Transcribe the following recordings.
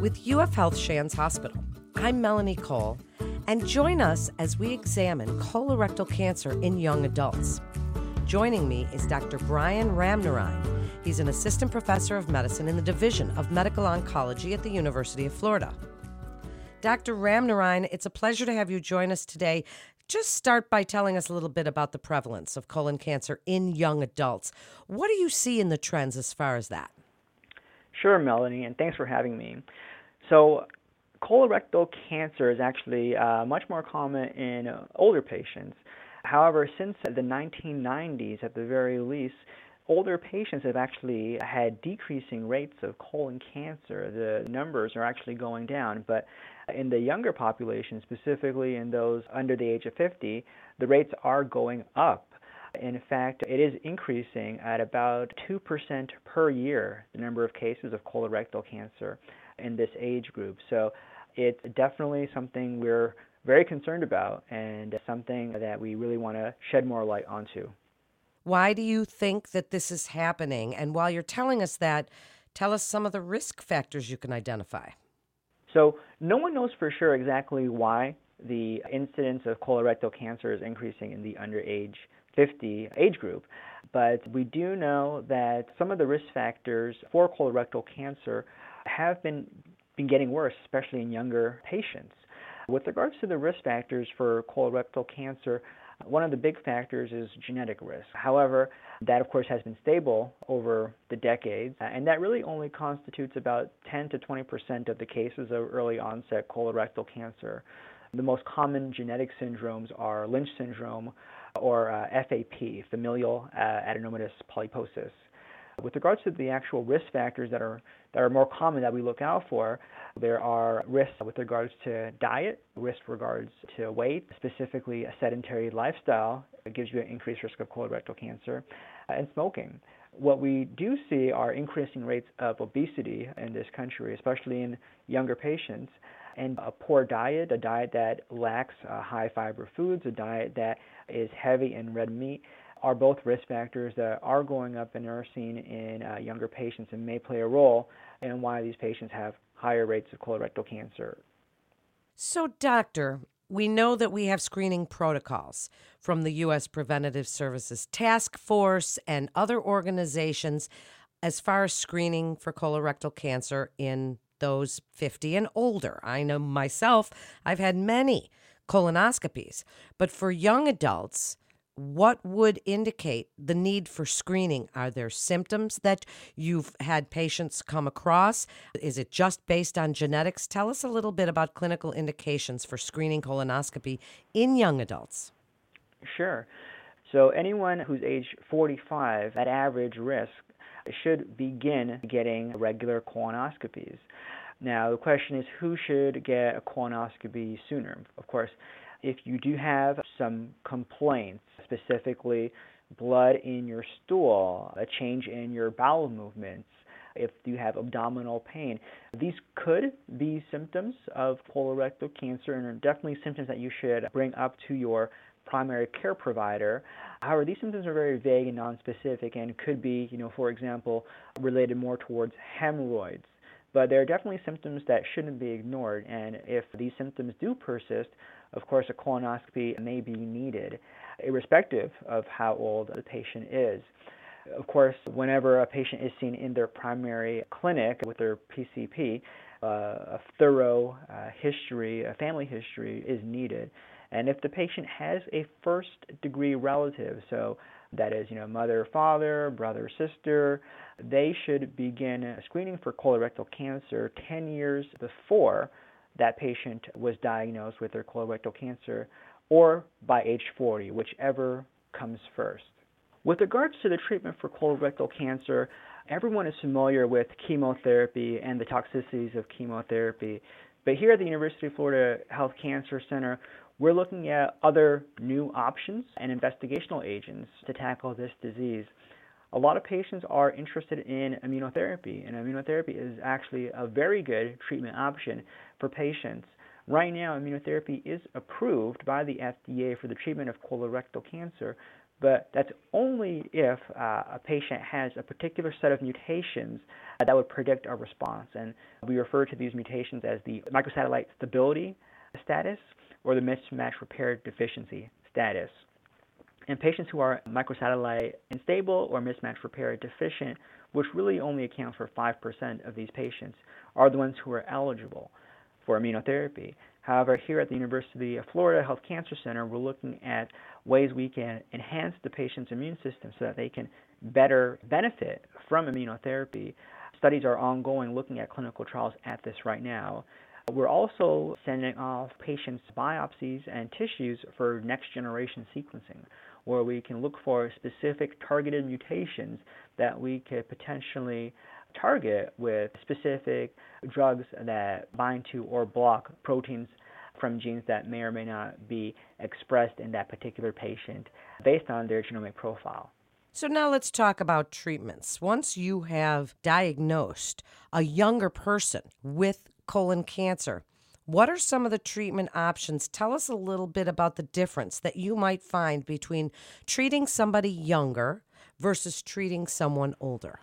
with UF Health Shands Hospital. I'm Melanie Cole, and join us as we examine colorectal cancer in young adults. Joining me is Dr. Brian Ramnaraign. He's an assistant professor of medicine in the Division of Medical Oncology at the University of Florida. Dr. Ramnaraign, it's a pleasure to have you join us today. Just start by telling us a little bit about the prevalence of colon cancer in young adults. What do you see in the trends as far as that? Sure, Melanie, and thanks for having me. So, colorectal cancer is actually uh, much more common in older patients. However, since the 1990s, at the very least, older patients have actually had decreasing rates of colon cancer. The numbers are actually going down, but in the younger population, specifically in those under the age of 50, the rates are going up. In fact, it is increasing at about 2% per year, the number of cases of colorectal cancer in this age group. So it's definitely something we're very concerned about and something that we really want to shed more light onto. Why do you think that this is happening? And while you're telling us that, tell us some of the risk factors you can identify. So, no one knows for sure exactly why the incidence of colorectal cancer is increasing in the underage 50 age group. But we do know that some of the risk factors for colorectal cancer have been, been getting worse, especially in younger patients. With regards to the risk factors for colorectal cancer, one of the big factors is genetic risk. However, that of course has been stable over the decades, uh, and that really only constitutes about 10 to 20 percent of the cases of early onset colorectal cancer. The most common genetic syndromes are Lynch syndrome or uh, FAP, familial uh, adenomatous polyposis. With regards to the actual risk factors that are that are more common that we look out for, there are risks with regards to diet, risk regards to weight, specifically a sedentary lifestyle that gives you an increased risk of colorectal cancer, and smoking. What we do see are increasing rates of obesity in this country, especially in younger patients and a poor diet, a diet that lacks uh, high fiber foods, a diet that is heavy in red meat, are both risk factors that are going up and are seen in uh, younger patients and may play a role in why these patients have higher rates of colorectal cancer. So, doctor, we know that we have screening protocols from the U.S. Preventative Services Task Force and other organizations as far as screening for colorectal cancer in those 50 and older. I know myself, I've had many colonoscopies, but for young adults, what would indicate the need for screening? Are there symptoms that you've had patients come across? Is it just based on genetics? Tell us a little bit about clinical indications for screening colonoscopy in young adults. Sure. So, anyone who's age 45 at average risk should begin getting regular colonoscopies. Now, the question is who should get a colonoscopy sooner? Of course, if you do have some complaints, specifically blood in your stool, a change in your bowel movements, if you have abdominal pain, these could be symptoms of colorectal cancer and are definitely symptoms that you should bring up to your primary care provider. However, these symptoms are very vague and nonspecific and could be, you know, for example, related more towards hemorrhoids. But there are definitely symptoms that shouldn't be ignored, and if these symptoms do persist, of course, a colonoscopy may be needed, irrespective of how old the patient is. Of course, whenever a patient is seen in their primary clinic with their PCP, uh, a thorough uh, history, a family history is needed. And if the patient has a first degree relative, so that is, you know, mother, father, brother, sister, they should begin screening for colorectal cancer 10 years before that patient was diagnosed with their colorectal cancer or by age 40, whichever comes first. With regards to the treatment for colorectal cancer, everyone is familiar with chemotherapy and the toxicities of chemotherapy. But here at the University of Florida Health Cancer Center, we're looking at other new options and investigational agents to tackle this disease. A lot of patients are interested in immunotherapy, and immunotherapy is actually a very good treatment option for patients. Right now, immunotherapy is approved by the FDA for the treatment of colorectal cancer, but that's only if uh, a patient has a particular set of mutations that would predict a response. And we refer to these mutations as the microsatellite stability status or the mismatch repair deficiency status. And patients who are microsatellite unstable or mismatch repair deficient, which really only account for 5% of these patients, are the ones who are eligible for immunotherapy. However, here at the University of Florida Health Cancer Center, we're looking at ways we can enhance the patient's immune system so that they can better benefit from immunotherapy. Studies are ongoing looking at clinical trials at this right now. We're also sending off patients' biopsies and tissues for next generation sequencing, where we can look for specific targeted mutations that we could potentially target with specific drugs that bind to or block proteins from genes that may or may not be expressed in that particular patient based on their genomic profile. So now let's talk about treatments. Once you have diagnosed a younger person with colon cancer, what are some of the treatment options? Tell us a little bit about the difference that you might find between treating somebody younger versus treating someone older.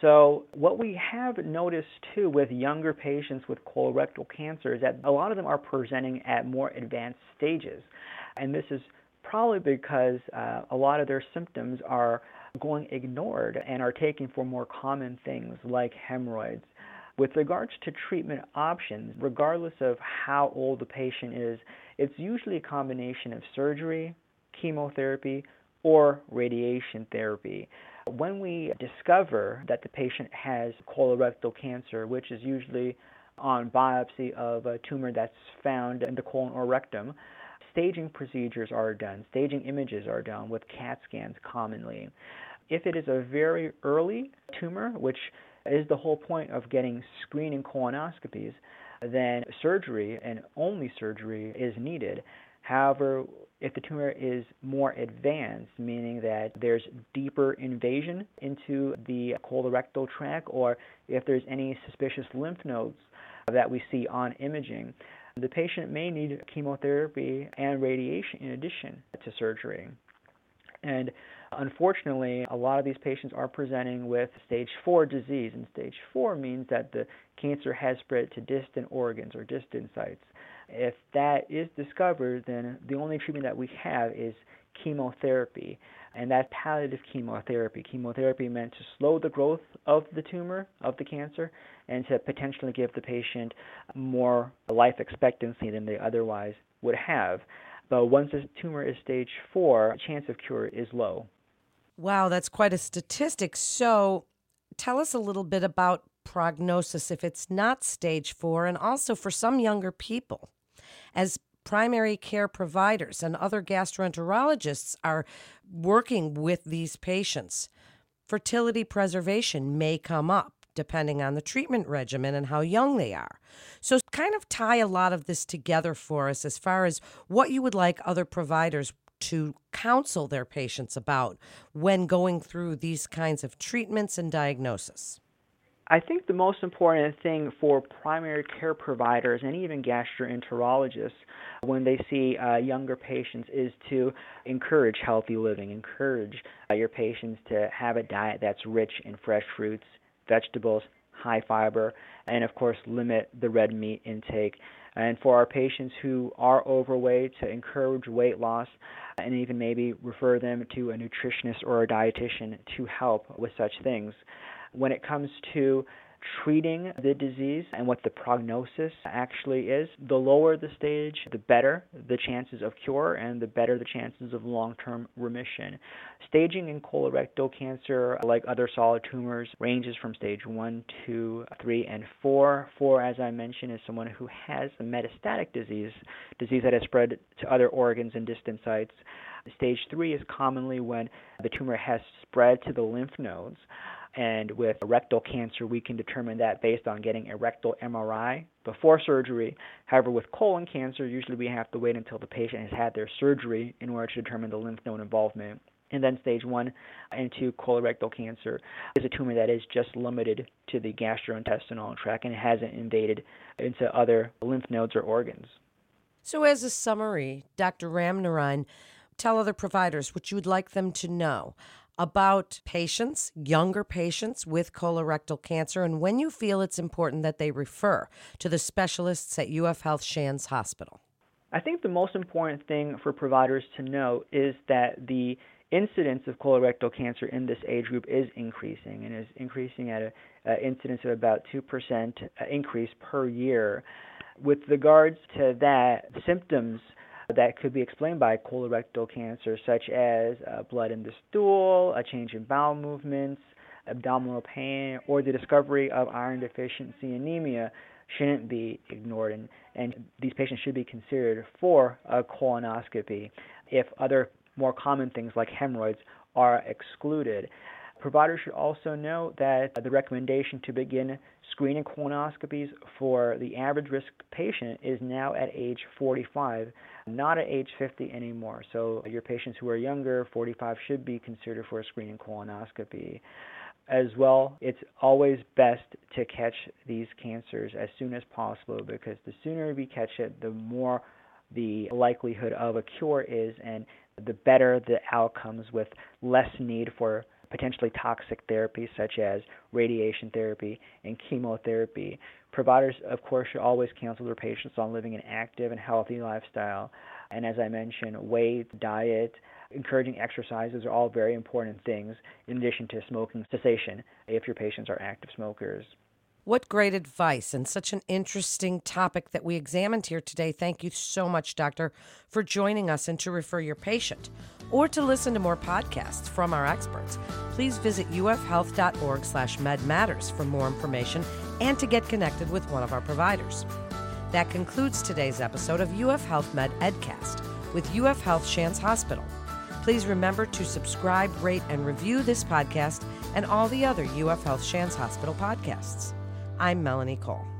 So, what we have noticed too with younger patients with colorectal cancer is that a lot of them are presenting at more advanced stages. And this is probably because uh, a lot of their symptoms are going ignored and are taken for more common things like hemorrhoids. With regards to treatment options, regardless of how old the patient is, it's usually a combination of surgery, chemotherapy, or radiation therapy. When we discover that the patient has colorectal cancer, which is usually on biopsy of a tumor that's found in the colon or rectum, staging procedures are done, staging images are done with CAT scans commonly. If it is a very early tumor, which is the whole point of getting screening colonoscopies, then surgery and only surgery is needed. However, if the tumor is more advanced, meaning that there's deeper invasion into the colorectal tract, or if there's any suspicious lymph nodes that we see on imaging, the patient may need chemotherapy and radiation in addition to surgery. And unfortunately, a lot of these patients are presenting with stage 4 disease, and stage 4 means that the cancer has spread to distant organs or distant sites. If that is discovered, then the only treatment that we have is chemotherapy, and that's palliative chemotherapy. Chemotherapy meant to slow the growth of the tumor, of the cancer, and to potentially give the patient more life expectancy than they otherwise would have. But once the tumor is stage four, chance of cure is low. Wow, that's quite a statistic. So tell us a little bit about prognosis if it's not stage four, and also for some younger people as primary care providers and other gastroenterologists are working with these patients. Fertility preservation may come up depending on the treatment regimen and how young they are. So, kind of tie a lot of this together for us as far as what you would like other providers to counsel their patients about when going through these kinds of treatments and diagnosis. I think the most important thing for primary care providers and even gastroenterologists when they see uh, younger patients is to encourage healthy living, encourage uh, your patients to have a diet that's rich in fresh fruits, vegetables, high fiber, and of course limit the red meat intake. And for our patients who are overweight, to encourage weight loss and even maybe refer them to a nutritionist or a dietitian to help with such things. When it comes to treating the disease and what the prognosis actually is. The lower the stage, the better the chances of cure and the better the chances of long term remission. Staging in colorectal cancer, like other solid tumors, ranges from stage 1, 2, 3, and 4. 4, as I mentioned, is someone who has a metastatic disease, disease that has spread to other organs and distant sites. Stage 3 is commonly when the tumor has spread to the lymph nodes. And with rectal cancer, we can determine that based on getting a rectal MRI before surgery. However, with colon cancer, usually we have to wait until the patient has had their surgery in order to determine the lymph node involvement. And then stage one and two colorectal cancer is a tumor that is just limited to the gastrointestinal tract and hasn't invaded into other lymph nodes or organs. So, as a summary, Dr. Ramnaraign, tell other providers what you would like them to know about patients, younger patients with colorectal cancer, and when you feel it's important that they refer to the specialists at UF Health Shands Hospital. I think the most important thing for providers to know is that the incidence of colorectal cancer in this age group is increasing and is increasing at an incidence of about 2% uh, increase per year. With regards to that, symptoms that could be explained by colorectal cancer, such as uh, blood in the stool, a change in bowel movements, abdominal pain, or the discovery of iron deficiency anemia, shouldn't be ignored, and, and these patients should be considered for a colonoscopy if other more common things like hemorrhoids are excluded. Providers should also know that the recommendation to begin screening colonoscopies for the average risk patient is now at age 45, not at age 50 anymore. So your patients who are younger, 45, should be considered for a screening colonoscopy. As well, it's always best to catch these cancers as soon as possible because the sooner we catch it, the more the likelihood of a cure is, and the better the outcomes with less need for potentially toxic therapies such as radiation therapy and chemotherapy. Providers, of course, should always counsel their patients on living an active and healthy lifestyle. And as I mentioned, weight, diet, encouraging exercises are all very important things in addition to smoking cessation if your patients are active smokers. What great advice and such an interesting topic that we examined here today. Thank you so much, Doctor, for joining us and to refer your patient or to listen to more podcasts from our experts. Please visit ufhealth.org slash medmatters for more information and to get connected with one of our providers. That concludes today's episode of UF Health Med Edcast with UF Health Shands Hospital. Please remember to subscribe, rate, and review this podcast and all the other UF Health Shands Hospital podcasts. I'm Melanie Cole.